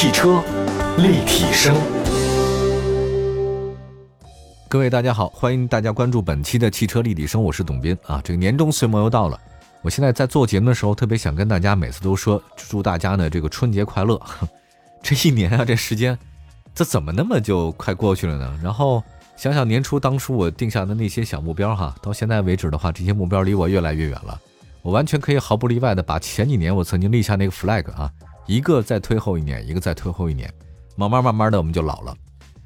汽车立体声，各位大家好，欢迎大家关注本期的汽车立体声，我是董斌啊。这个年终岁末又到了，我现在在做节目的时候，特别想跟大家每次都说，祝大家呢这个春节快乐。这一年啊，这时间，这怎么那么就快过去了呢？然后想想年初当初我定下的那些小目标哈，到现在为止的话，这些目标离我越来越远了。我完全可以毫不例外的把前几年我曾经立下那个 flag 啊，一个再推后一年，一个再推后一年，慢慢慢慢的我们就老了。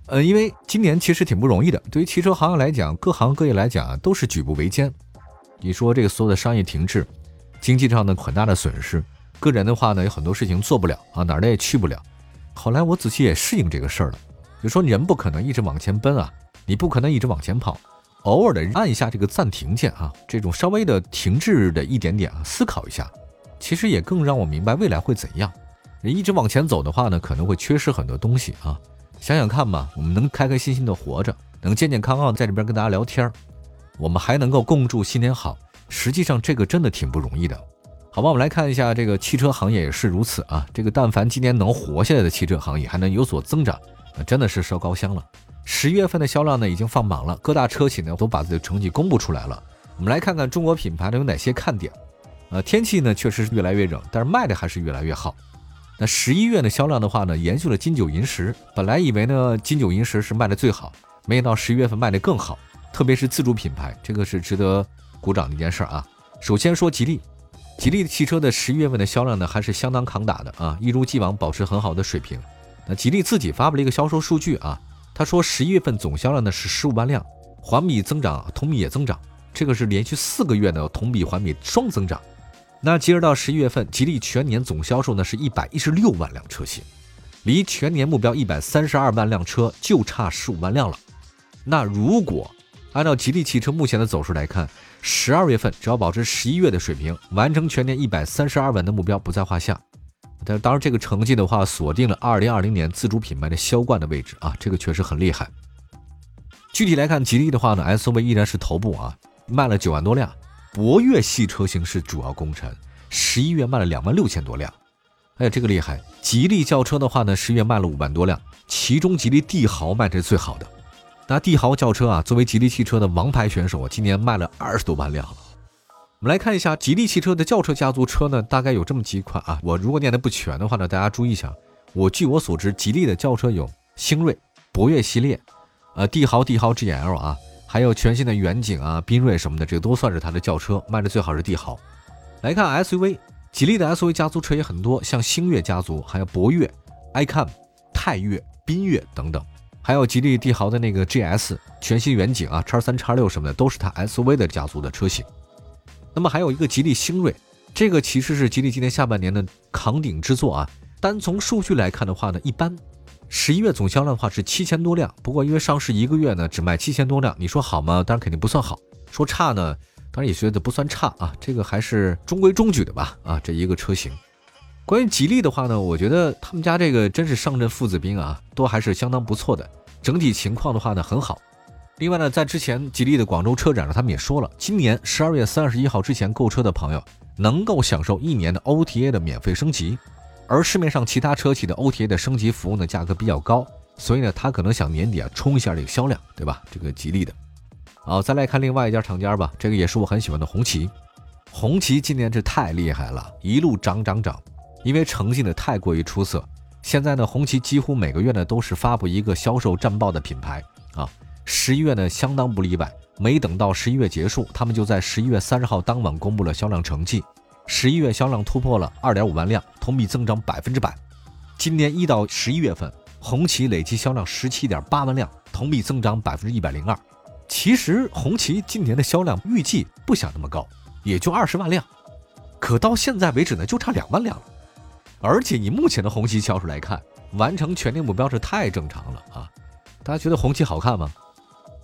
呃，因为今年其实挺不容易的，对于汽车行业来讲，各行各业来讲啊，都是举步维艰。你说这个所有的商业停滞，经济上的很大的损失，个人的话呢，有很多事情做不了啊，哪儿也去不了。后来我仔细也适应这个事儿了，就说人不可能一直往前奔啊，你不可能一直往前跑。偶尔的按一下这个暂停键啊，这种稍微的停滞的一点点啊，思考一下，其实也更让我明白未来会怎样。一直往前走的话呢，可能会缺失很多东西啊。想想看吧，我们能开开心心的活着，能健健康康在这边跟大家聊天儿我们还能够共祝新年好，实际上这个真的挺不容易的。好吧，我们来看一下这个汽车行业也是如此啊。这个但凡今年能活下来的汽车行业还能有所增长，那真的是烧高香了。十一月份的销量呢已经放榜了，各大车企呢都把自己的成绩公布出来了。我们来看看中国品牌呢有哪些看点。呃，天气呢确实是越来越冷，但是卖的还是越来越好。那十一月的销量的话呢，延续了金九银十。本来以为呢金九银十是卖的最好，没想到十一月份卖的更好，特别是自主品牌，这个是值得鼓掌的一件事啊。首先说吉利，吉利汽车的十一月份的销量呢还是相当抗打的啊，一如既往保持很好的水平。那吉利自己发布了一个销售数据啊。他说，十一月份总销量呢是十五万辆，环比增长，同比也增长，这个是连续四个月呢同比环比双增长。那接着到十一月份，吉利全年总销售呢是一百一十六万辆车型，离全年目标一百三十二万辆车就差十五万辆了。那如果按照吉利汽车目前的走势来看，十二月份只要保持十一月的水平，完成全年一百三十二万的目标不在话下。但当然，这个成绩的话，锁定了二零二零年自主品牌的销冠的位置啊，这个确实很厉害。具体来看，吉利的话呢，SUV 依然是头部啊，卖了九万多辆。博越系车型是主要功臣，十一月卖了两万六千多辆。哎，这个厉害。吉利轿车的话呢，十月卖了五万多辆，其中吉利帝豪卖的是最好的。那帝豪轿车啊，作为吉利汽车的王牌选手啊，今年卖了二十多万辆了。我们来看一下吉利汽车的轿车家族车呢，大概有这么几款啊。我如果念的不全的话呢，大家注意一下。我据我所知，吉利的轿车有星瑞、博越系列，呃，帝豪、帝豪 GL 啊，还有全新的远景啊、缤瑞什么的，这个都算是它的轿车，卖的最好是帝豪。来看 SUV，吉利的 SUV 家族车也很多，像星越家族，还有博越、iCam、泰越、缤越等等，还有吉利帝豪的那个 GS、全新远景啊、叉三、叉六什么的，都是它 SUV 的家族的车型。那么还有一个吉利星瑞，这个其实是吉利今年下半年的扛鼎之作啊。单从数据来看的话呢，一般。十一月总销量的话是七千多辆，不过因为上市一个月呢，只卖七千多辆，你说好吗？当然肯定不算好。说差呢，当然也觉得不算差啊，这个还是中规中矩的吧啊，这一个车型。关于吉利的话呢，我觉得他们家这个真是上阵父子兵啊，都还是相当不错的。整体情况的话呢，很好。另外呢，在之前吉利的广州车展上，他们也说了，今年十二月三十一号之前购车的朋友能够享受一年的 OTA 的免费升级，而市面上其他车企的 OTA 的升级服务呢，价格比较高，所以呢，他可能想年底啊冲一下这个销量，对吧？这个吉利的。好，再来看另外一家厂家吧，这个也是我很喜欢的红旗。红旗今年是太厉害了，一路涨涨涨，因为成绩呢太过于出色。现在呢，红旗几乎每个月呢都是发布一个销售战报的品牌啊。十一月呢，相当不例外。没等到十一月结束，他们就在十一月三十号当晚公布了销量成绩。十一月销量突破了二点五万辆，同比增长百分之百。今年一到十一月份，红旗累计销量十七点八万辆，同比增长百分之一百零二。其实红旗今年的销量预计不想那么高，也就二十万辆。可到现在为止呢，就差两万辆了。而且以目前的红旗销售来看，完成全年目标是太正常了啊！大家觉得红旗好看吗？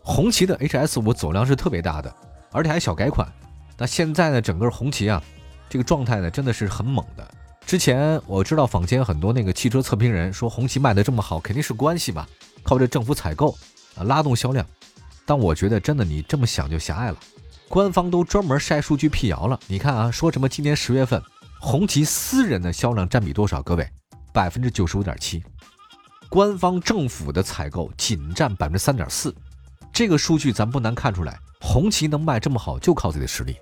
红旗的 HS 五走量是特别大的，而且还小改款。那现在呢，整个红旗啊，这个状态呢，真的是很猛的。之前我知道坊间很多那个汽车测评人说红旗卖的这么好，肯定是关系吧，靠着政府采购啊拉动销量。但我觉得真的你这么想就狭隘了。官方都专门晒数据辟谣了。你看啊，说什么今年十月份红旗私人的销量占比多少？各位，百分之九十五点七，官方政府的采购仅占百分之三点四。这个数据咱不难看出来，红旗能卖这么好，就靠自己的实力。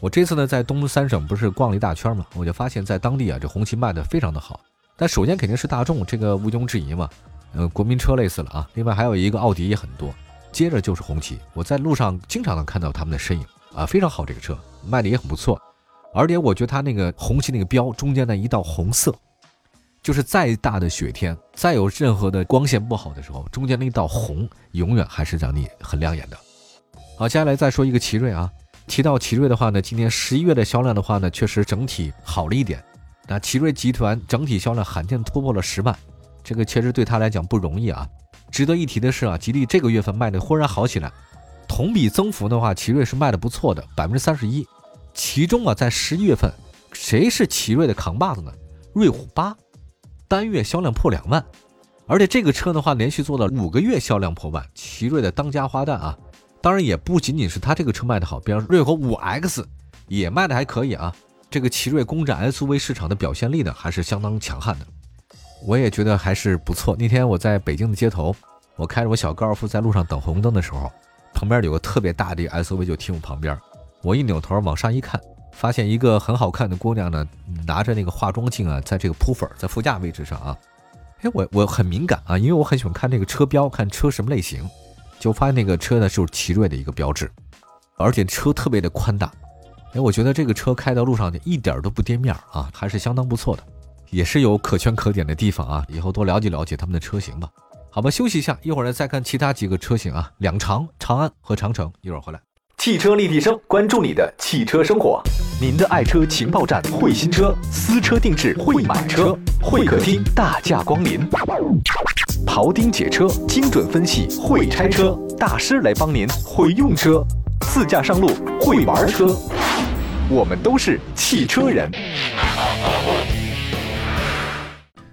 我这次呢在东三省不是逛了一大圈嘛，我就发现，在当地啊，这红旗卖的非常的好。但首先肯定是大众，这个毋庸置疑嘛。呃，国民车类似了啊。另外还有一个奥迪也很多，接着就是红旗。我在路上经常能看到他们的身影啊，非常好，这个车卖的也很不错。而且我觉得它那个红旗那个标中间的一道红色，就是再大的雪天，再有任何的光线不好的时候，中间那道红永远还是让你很亮眼的。好，接下来再说一个奇瑞啊。提到奇瑞的话呢，今年十一月的销量的话呢，确实整体好了一点。那奇瑞集团整体销量罕见突破了十万，这个确实对他来讲不容易啊。值得一提的是啊，吉利这个月份卖的忽然好起来，同比增幅的话，奇瑞是卖的不错的，百分之三十一。其中啊，在十一月份，谁是奇瑞的扛把子呢？瑞虎八，单月销量破两万，而且这个车的话，连续做了五个月销量破万，奇瑞的当家花旦啊。当然也不仅仅是它这个车卖的好，比方说瑞虎五 X 也卖的还可以啊。这个奇瑞攻占 SUV 市场的表现力呢，还是相当强悍的。我也觉得还是不错。那天我在北京的街头，我开着我小高尔夫在路上等红灯的时候，旁边有个特别大的 SUV 就停我旁边。我一扭头往上一看，发现一个很好看的姑娘呢，拿着那个化妆镜啊，在这个扑粉在副驾位置上啊。哎，我我很敏感啊，因为我很喜欢看那个车标，看车什么类型。就发现那个车呢，就是奇瑞的一个标志，而且车特别的宽大。哎，我觉得这个车开到路上去一点都不跌面啊，还是相当不错的，也是有可圈可点的地方啊。以后多了解了解他们的车型吧。好吧，休息一下，一会儿呢再看其他几个车型啊，两长、长安和长城，一会儿回来。汽车立体声，关注你的汽车生活，您的爱车情报站，会新车，私车定制，会买车，会客厅大驾光临，庖丁解车，精准分析，会拆车大师来帮您，会用车，自驾上路，会玩车，我们都是汽车人。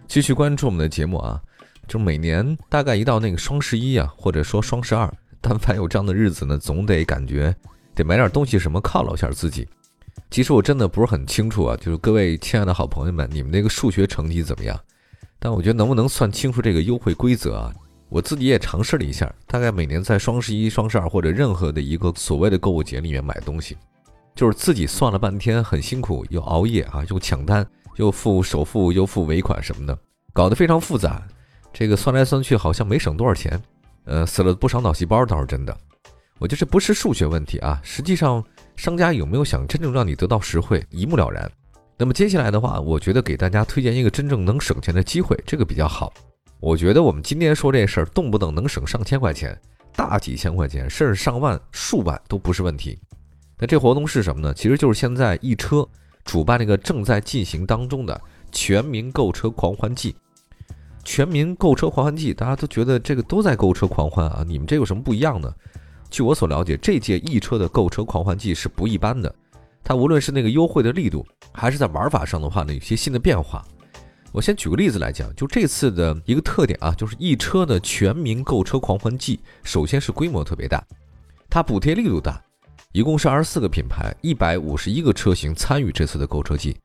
继续关注我们的节目啊，就每年大概一到那个双十一啊，或者说双十二。但凡有这样的日子呢，总得感觉得买点东西什么犒劳一下自己。其实我真的不是很清楚啊，就是各位亲爱的好朋友们，你们那个数学成绩怎么样？但我觉得能不能算清楚这个优惠规则啊？我自己也尝试了一下，大概每年在双十一、双十二或者任何的一个所谓的购物节里面买东西，就是自己算了半天，很辛苦，又熬夜啊，又抢单，又付首付，又付尾款什么的，搞得非常复杂。这个算来算去，好像没省多少钱。呃，死了不少脑细胞倒是真的，我觉得这不是数学问题啊。实际上，商家有没有想真正让你得到实惠，一目了然。那么接下来的话，我觉得给大家推荐一个真正能省钱的机会，这个比较好。我觉得我们今天说这事儿，动不动能省上千块钱，大几千块钱，甚至上万、数万都不是问题。那这活动是什么呢？其实就是现在易车主办那个正在进行当中的全民购车狂欢季。全民购车狂欢季，大家都觉得这个都在购车狂欢啊，你们这有什么不一样呢？据我所了解，这届易车的购车狂欢季是不一般的，它无论是那个优惠的力度，还是在玩法上的话呢，有些新的变化。我先举个例子来讲，就这次的一个特点啊，就是易车的全民购车狂欢季，首先是规模特别大，它补贴力度大，一共是二十四个品牌，一百五十一个车型参与这次的购车季。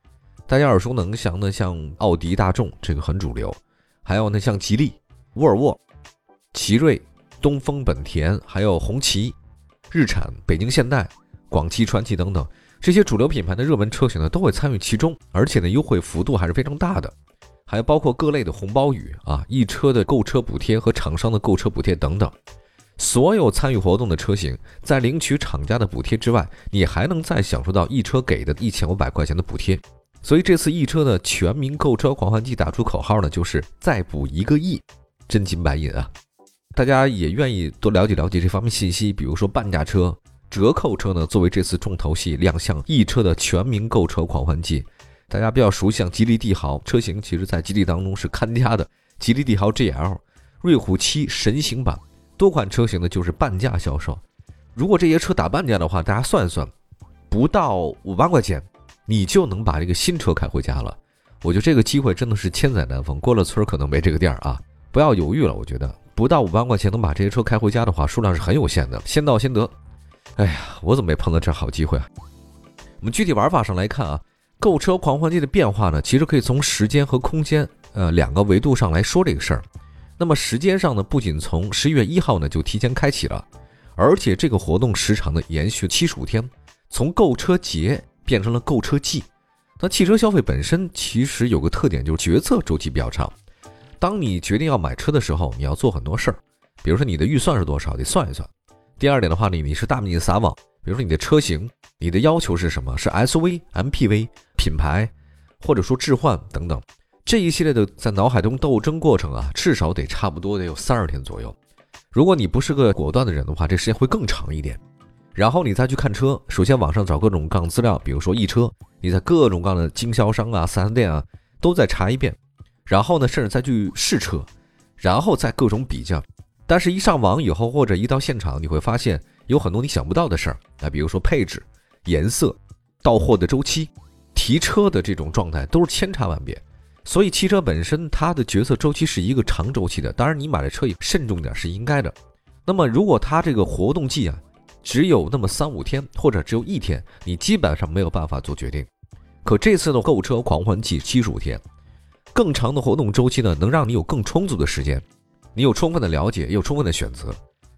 大家耳熟能详的，像奥迪、大众，这个很主流。还有呢，像吉利、沃尔沃、奇瑞、东风本田，还有红旗、日产、北京现代、广汽传祺等等这些主流品牌的热门车型呢，都会参与其中，而且呢，优惠幅度还是非常大的。还包括各类的红包雨啊，易车的购车补贴和厂商的购车补贴等等。所有参与活动的车型，在领取厂家的补贴之外，你还能再享受到易车给的一千五百块钱的补贴。所以这次易车的全民购车狂欢季打出口号呢，就是再补一个亿，真金白银啊！大家也愿意多了解了解这方面信息，比如说半价车、折扣车呢，作为这次重头戏亮相易车的全民购车狂欢季。大家比较熟悉像吉利帝豪车型，其实在吉利当中是看家的，吉利帝豪 GL、瑞虎七神行版多款车型呢就是半价销售。如果这些车打半价的话，大家算一算，不到五万块钱。你就能把这个新车开回家了，我觉得这个机会真的是千载难逢，过了村可能没这个店儿啊！不要犹豫了，我觉得不到五万块钱能把这些车开回家的话，数量是很有限的，先到先得。哎呀，我怎么没碰到这好机会啊？我们具体玩法上来看啊，购车狂欢季的变化呢，其实可以从时间和空间呃两个维度上来说这个事儿。那么时间上呢，不仅从十一月一号呢就提前开启了，而且这个活动时长呢延续七十五天，从购车节变成了购车季。那汽车消费本身其实有个特点，就是决策周期比较长。当你决定要买车的时候，你要做很多事儿，比如说你的预算是多少，得算一算。第二点的话呢，你是大面积撒网，比如说你的车型，你的要求是什么？是 SUV、MPV、品牌，或者说置换等等。这一系列的在脑海中斗争过程啊，至少得差不多得有三十天左右。如果你不是个果断的人的话，这时间会更长一点。然后你再去看车，首先网上找各种各样的资料，比如说易车，你在各种各样的经销商啊、四 S 店啊，都再查一遍。然后呢，甚至再去试车，然后再各种比较。但是，一上网以后，或者一到现场，你会发现有很多你想不到的事儿啊，比如说配置、颜色、到货的周期、提车的这种状态，都是千差万别。所以汽车本身它的决策周期是一个长周期的，当然你买了车以后慎重点是应该的。那么如果它这个活动季啊只有那么三五天或者只有一天，你基本上没有办法做决定。可这次的购车狂欢季七十五天，更长的活动周期呢，能让你有更充足的时间，你有充分的了解，也有充分的选择。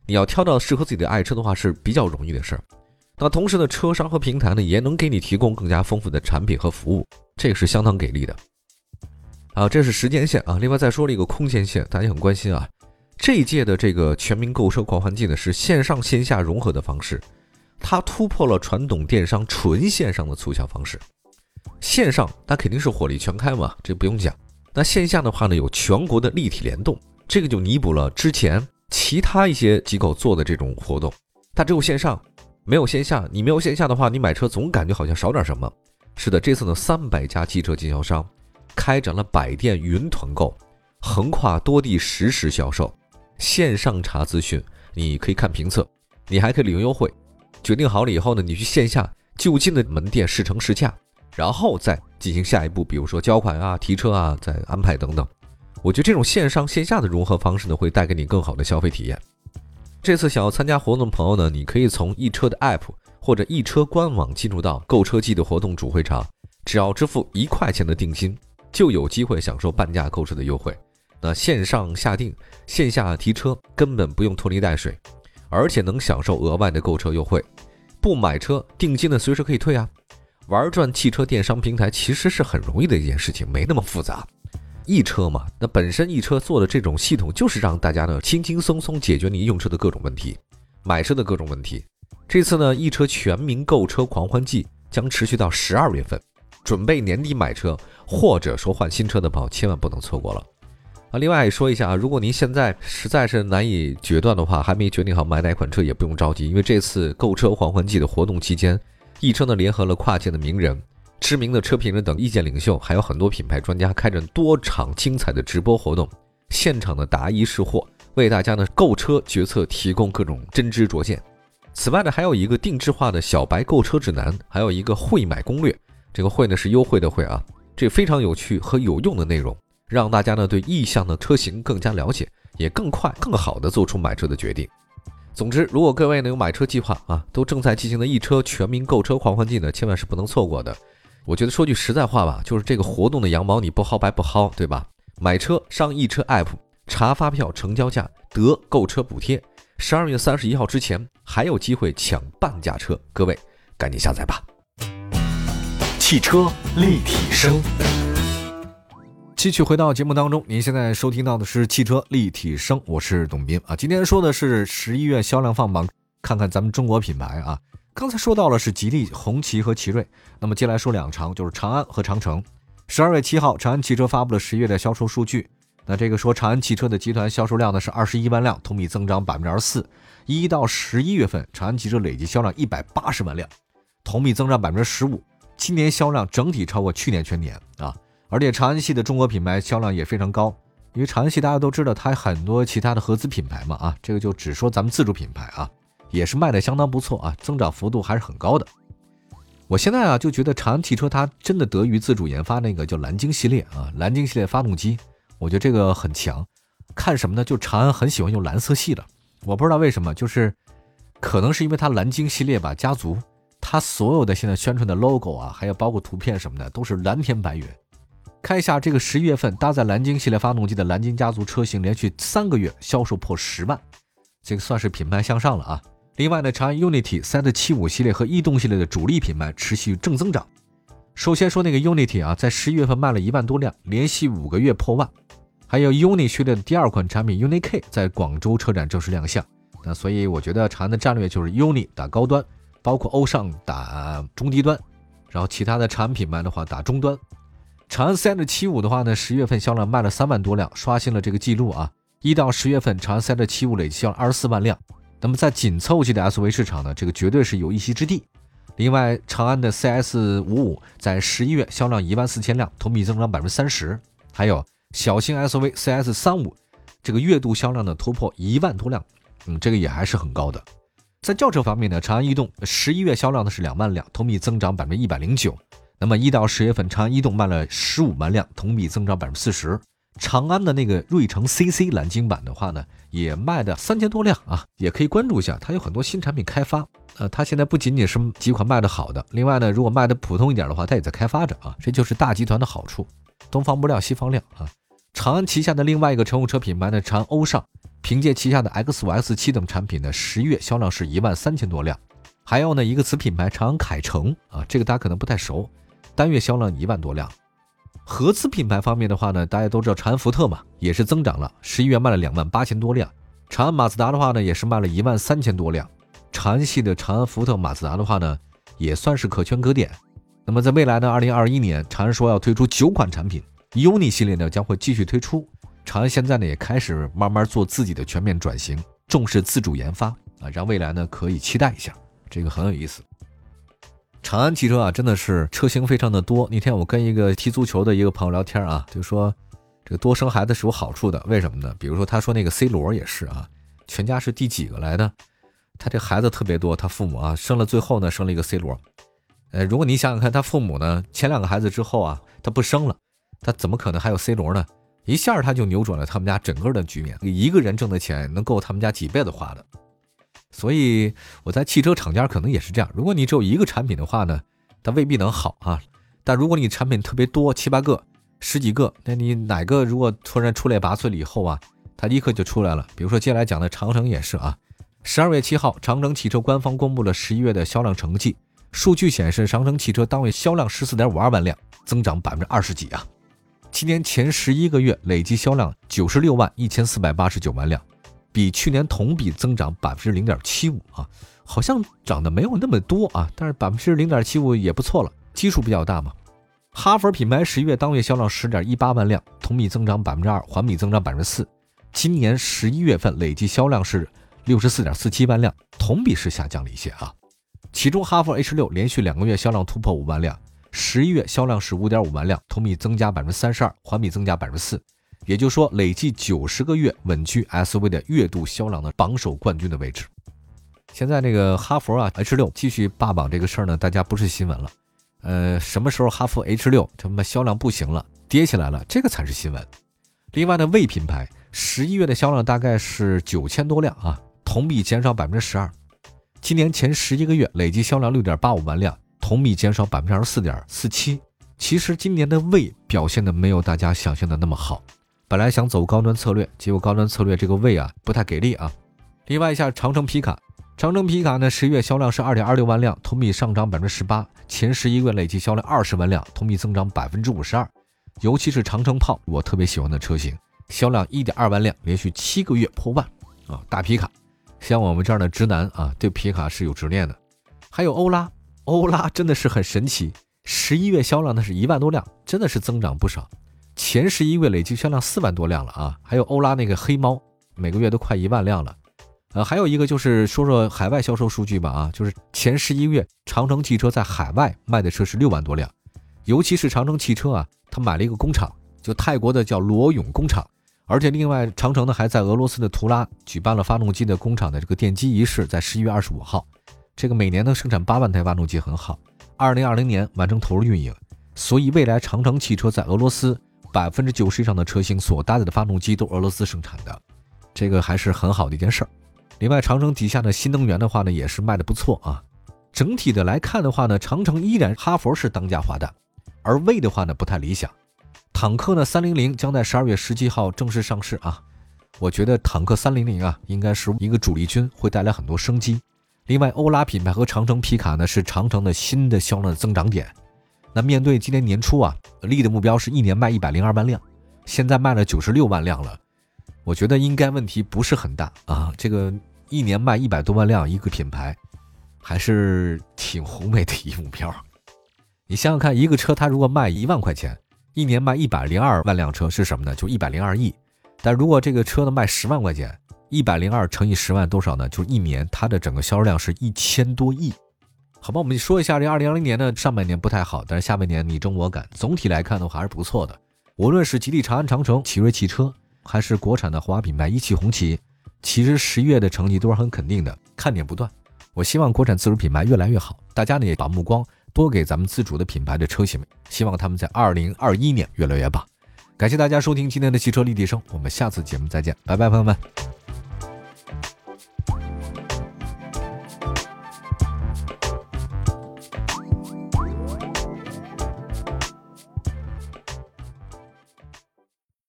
你要挑到适合自己的爱车的话是比较容易的事儿。那同时呢，车商和平台呢也能给你提供更加丰富的产品和服务，这个是相当给力的。啊，这是时间线啊。另外再说了一个空间线，大家很关心啊。这一届的这个全民购车狂欢季呢，是线上线下融合的方式，它突破了传统电商纯线上的促销方式。线上那肯定是火力全开嘛，这不用讲。那线下的话呢，有全国的立体联动，这个就弥补了之前其他一些机构做的这种活动。它只有线上，没有线下。你没有线下的话，你买车总感觉好像少点什么。是的，这次呢，三百家汽车经销商。开展了百店云团购，横跨多地实时销售，线上查资讯，你可以看评测，你还可以领优惠。决定好了以后呢，你去线下就近的门店试乘试驾，然后再进行下一步，比如说交款啊、提车啊、再安排等等。我觉得这种线上线下的融合方式呢，会带给你更好的消费体验。这次想要参加活动的朋友呢，你可以从易车的 App 或者易车官网进入到购车季的活动主会场，只要支付一块钱的定金。就有机会享受半价购车的优惠。那线上下定、线下提车根本不用拖泥带水，而且能享受额外的购车优惠。不买车定金呢，随时可以退啊。玩转汽车电商平台其实是很容易的一件事情，没那么复杂。易车嘛，那本身易车做的这种系统就是让大家呢轻轻松松解决你用车的各种问题，买车的各种问题。这次呢，易车全民购车狂欢季将持续到十二月份。准备年底买车，或者说换新车的朋友，千万不能错过了啊！另外说一下啊，如果您现在实在是难以决断的话，还没决定好买哪款车，也不用着急，因为这次购车狂欢季的活动期间，易车呢联合了跨界的名人、知名的车评人等意见领袖，还有很多品牌专家，开展多场精彩的直播活动，现场的答疑释惑，为大家呢购车决策提供各种真知灼见。此外呢，还有一个定制化的小白购车指南，还有一个会买攻略。这个会呢是优惠的会啊，这非常有趣和有用的内容，让大家呢对意向的车型更加了解，也更快、更好的做出买车的决定。总之，如果各位呢有买车计划啊，都正在进行的易车全民购车狂欢季呢，千万是不能错过的。我觉得说句实在话吧，就是这个活动的羊毛你不薅白不薅，对吧？买车上易车 app 查发票、成交价得购车补贴，十二月三十一号之前还有机会抢半价车，各位赶紧下载吧。汽车立体声，继续回到节目当中。您现在收听到的是汽车立体声，我是董斌啊。今天说的是十一月销量放榜，看看咱们中国品牌啊。刚才说到了是吉利、红旗和奇瑞，那么接下来说两长，就是长安和长城。十二月七号，长安汽车发布了十一月的销售数据。那这个说长安汽车的集团销售量呢是二十一万辆，同比增长百分之二十四。一到十一月份，长安汽车累计销量一百八十万辆，同比增长百分之十五。今年销量整体超过去年全年啊，而且长安系的中国品牌销量也非常高，因为长安系大家都知道，它很多其他的合资品牌嘛啊，这个就只说咱们自主品牌啊，也是卖的相当不错啊，增长幅度还是很高的。我现在啊就觉得长安汽车它真的得益于自主研发那个叫蓝鲸系列啊，蓝鲸系列发动机，我觉得这个很强。看什么呢？就长安很喜欢用蓝色系的，我不知道为什么，就是可能是因为它蓝鲸系列吧，家族。它所有的现在宣传的 logo 啊，还有包括图片什么的，都是蓝天白云，看一下这个十一月份搭载蓝鲸系列发动机的蓝鲸家族车型，连续三个月销售破十万，这个算是品牌向上了啊。另外呢，长安 Unity、Z75 系列和逸动系列的主力品牌持续正增长。首先说那个 Unity 啊，在十一月份卖了一万多辆，连续五个月破万。还有 Uni 系列的第二款产品 Uni K 在广州车展正式亮相。那所以我觉得长安的战略就是 Uni 打高端，包括欧尚打中低端，然后其他的产品牌的话打中端。长安 CS75 的话呢，十月份销量卖了三万多辆，刷新了这个记录啊！一到十月份，长安 CS75 累计销量二十四万辆。那么在紧凑级的 SUV 市场呢，这个绝对是有一席之地。另外，长安的 CS55 在十一月销量一万四千辆，同比增长百分之三十。还有小型 SUV CS35，这个月度销量呢突破一万多辆，嗯，这个也还是很高的。在轿车方面呢，长安逸动十一月销量呢是两万辆，同比增长百分之一百零九。那么一到十月份，长安逸动卖了十五万辆，同比增长百分之四十。长安的那个锐城 CC 蓝鲸版的话呢，也卖的三千多辆啊，也可以关注一下，它有很多新产品开发。呃，它现在不仅仅是几款卖的好的，另外呢，如果卖的普通一点的话，它也在开发着啊。这就是大集团的好处，东方不亮西方亮啊。长安旗下的另外一个乘用车品牌呢，长安欧尚，凭借旗下的 X 五、X 七等产品呢，十月销量是一万三千多辆。还有呢，一个子品牌长安凯程啊，这个大家可能不太熟。单月销量一万多辆，合资品牌方面的话呢，大家都知道长安福特嘛，也是增长了，十一月卖了两万八千多辆。长安马自达的话呢，也是卖了一万三千多辆。长安系的长安福特、马自达的话呢，也算是可圈可点。那么在未来呢，二零二一年，长安说要推出九款产品，UNI 系列呢将会继续推出。长安现在呢也开始慢慢做自己的全面转型，重视自主研发啊，让未来呢可以期待一下，这个很有意思。长安汽车啊，真的是车型非常的多。那天我跟一个踢足球的一个朋友聊天啊，就说这个多生孩子是有好处的。为什么呢？比如说他说那个 C 罗也是啊，全家是第几个来的？他这孩子特别多，他父母啊生了最后呢生了一个 C 罗。呃，如果你想想看，他父母呢前两个孩子之后啊，他不生了，他怎么可能还有 C 罗呢？一下他就扭转了他们家整个的局面，一个人挣的钱能够他们家几辈子花的。所以我在汽车厂家可能也是这样。如果你只有一个产品的话呢，它未必能好啊。但如果你产品特别多，七八个、十几个，那你哪个如果突然出类拔萃了以后啊，它立刻就出来了。比如说接下来讲的长城也是啊。十二月七号，长城汽车官方公布了十一月的销量成绩，数据显示，长城汽车单月销量十四点五二万辆，增长百分之二十几啊。今年前十一个月累计销量九十六万一千四百八十九万辆。比去年同比增长百分之零点七五啊，好像涨得没有那么多啊，但是百分之零点七五也不错了，基数比较大嘛。哈弗品牌十一月当月销量十点一八万辆，同比增长百分之二，环比增长百分之四。今年十一月份累计销量是六十四点四七万辆，同比是下降了一些啊。其中哈弗 H 六连续两个月销量突破五万辆，十一月销量是五点五万辆，同比增加百分之三十二，环比增加百分之四。也就是说，累计九十个月稳居 SUV 的月度销量的榜首冠军的位置。现在这个哈弗啊 H 六继续霸榜这个事儿呢，大家不是新闻了。呃，什么时候哈弗 H 六他妈销量不行了，跌起来了，这个才是新闻。另外呢，魏品牌十一月的销量大概是九千多辆啊，同比减少百分之十二。今年前十一个月累计销量六点八五万辆，同比减少百分之二十四点四七。其实今年的魏表现的没有大家想象的那么好。本来想走高端策略，结果高端策略这个位啊不太给力啊。另外一下，长城皮卡，长城皮卡呢十月销量是二点二六万辆，同比上涨百分之十八，前十一个月累计销量二十万辆，同比增长百分之五十二。尤其是长城炮，我特别喜欢的车型，销量一点二万辆，连续七个月破万啊！大皮卡，像我们这样的直男啊，对皮卡是有执念的。还有欧拉，欧拉真的是很神奇，十一月销量那是一万多辆，真的是增长不少。前十一月累计销量四万多辆了啊！还有欧拉那个黑猫，每个月都快一万辆了。呃，还有一个就是说说海外销售数据吧啊，就是前十一月长城汽车在海外卖的车是六万多辆，尤其是长城汽车啊，它买了一个工厂，就泰国的叫罗永工厂，而且另外长城呢还在俄罗斯的图拉举办了发动机的工厂的这个奠基仪式，在十一月二十五号，这个每年呢生产八万台发动机很好，二零二零年完成投入运营，所以未来长城汽车在俄罗斯。百分之九十以上的车型所搭载的发动机都俄罗斯生产的，这个还是很好的一件事儿。另外，长城底下的新能源的话呢，也是卖的不错啊。整体的来看的话呢，长城依然哈佛是当家花旦，而魏的话呢不太理想。坦克呢，三零零将在十二月十七号正式上市啊。我觉得坦克三零零啊，应该是一个主力军，会带来很多生机。另外，欧拉品牌和长城皮卡呢，是长城的新的销量增长点。那面对今年年初啊，立的目标是一年卖一百零二万辆，现在卖了九十六万辆了，我觉得应该问题不是很大啊。这个一年卖一百多万辆，一个品牌还是挺宏伟的一个目标。你想想看，一个车它如果卖一万块钱，一年卖一百零二万辆车是什么呢？就一百零二亿。但如果这个车呢卖十万块钱，一百零二乘以十万多少呢？就是一年它的整个销售量是一千多亿。好吧，我们说一下这二零二零年的上半年不太好，但是下半年你争我赶，总体来看的话还是不错的。无论是吉利长安长城、奇瑞汽车，还是国产的豪华品牌一汽红旗，其实十一月的成绩都是很肯定的，看点不断。我希望国产自主品牌越来越好，大家呢也把目光多给咱们自主的品牌的车型，希望他们在二零二一年越来越棒。感谢大家收听今天的汽车立体声，我们下次节目再见，拜拜，朋友们。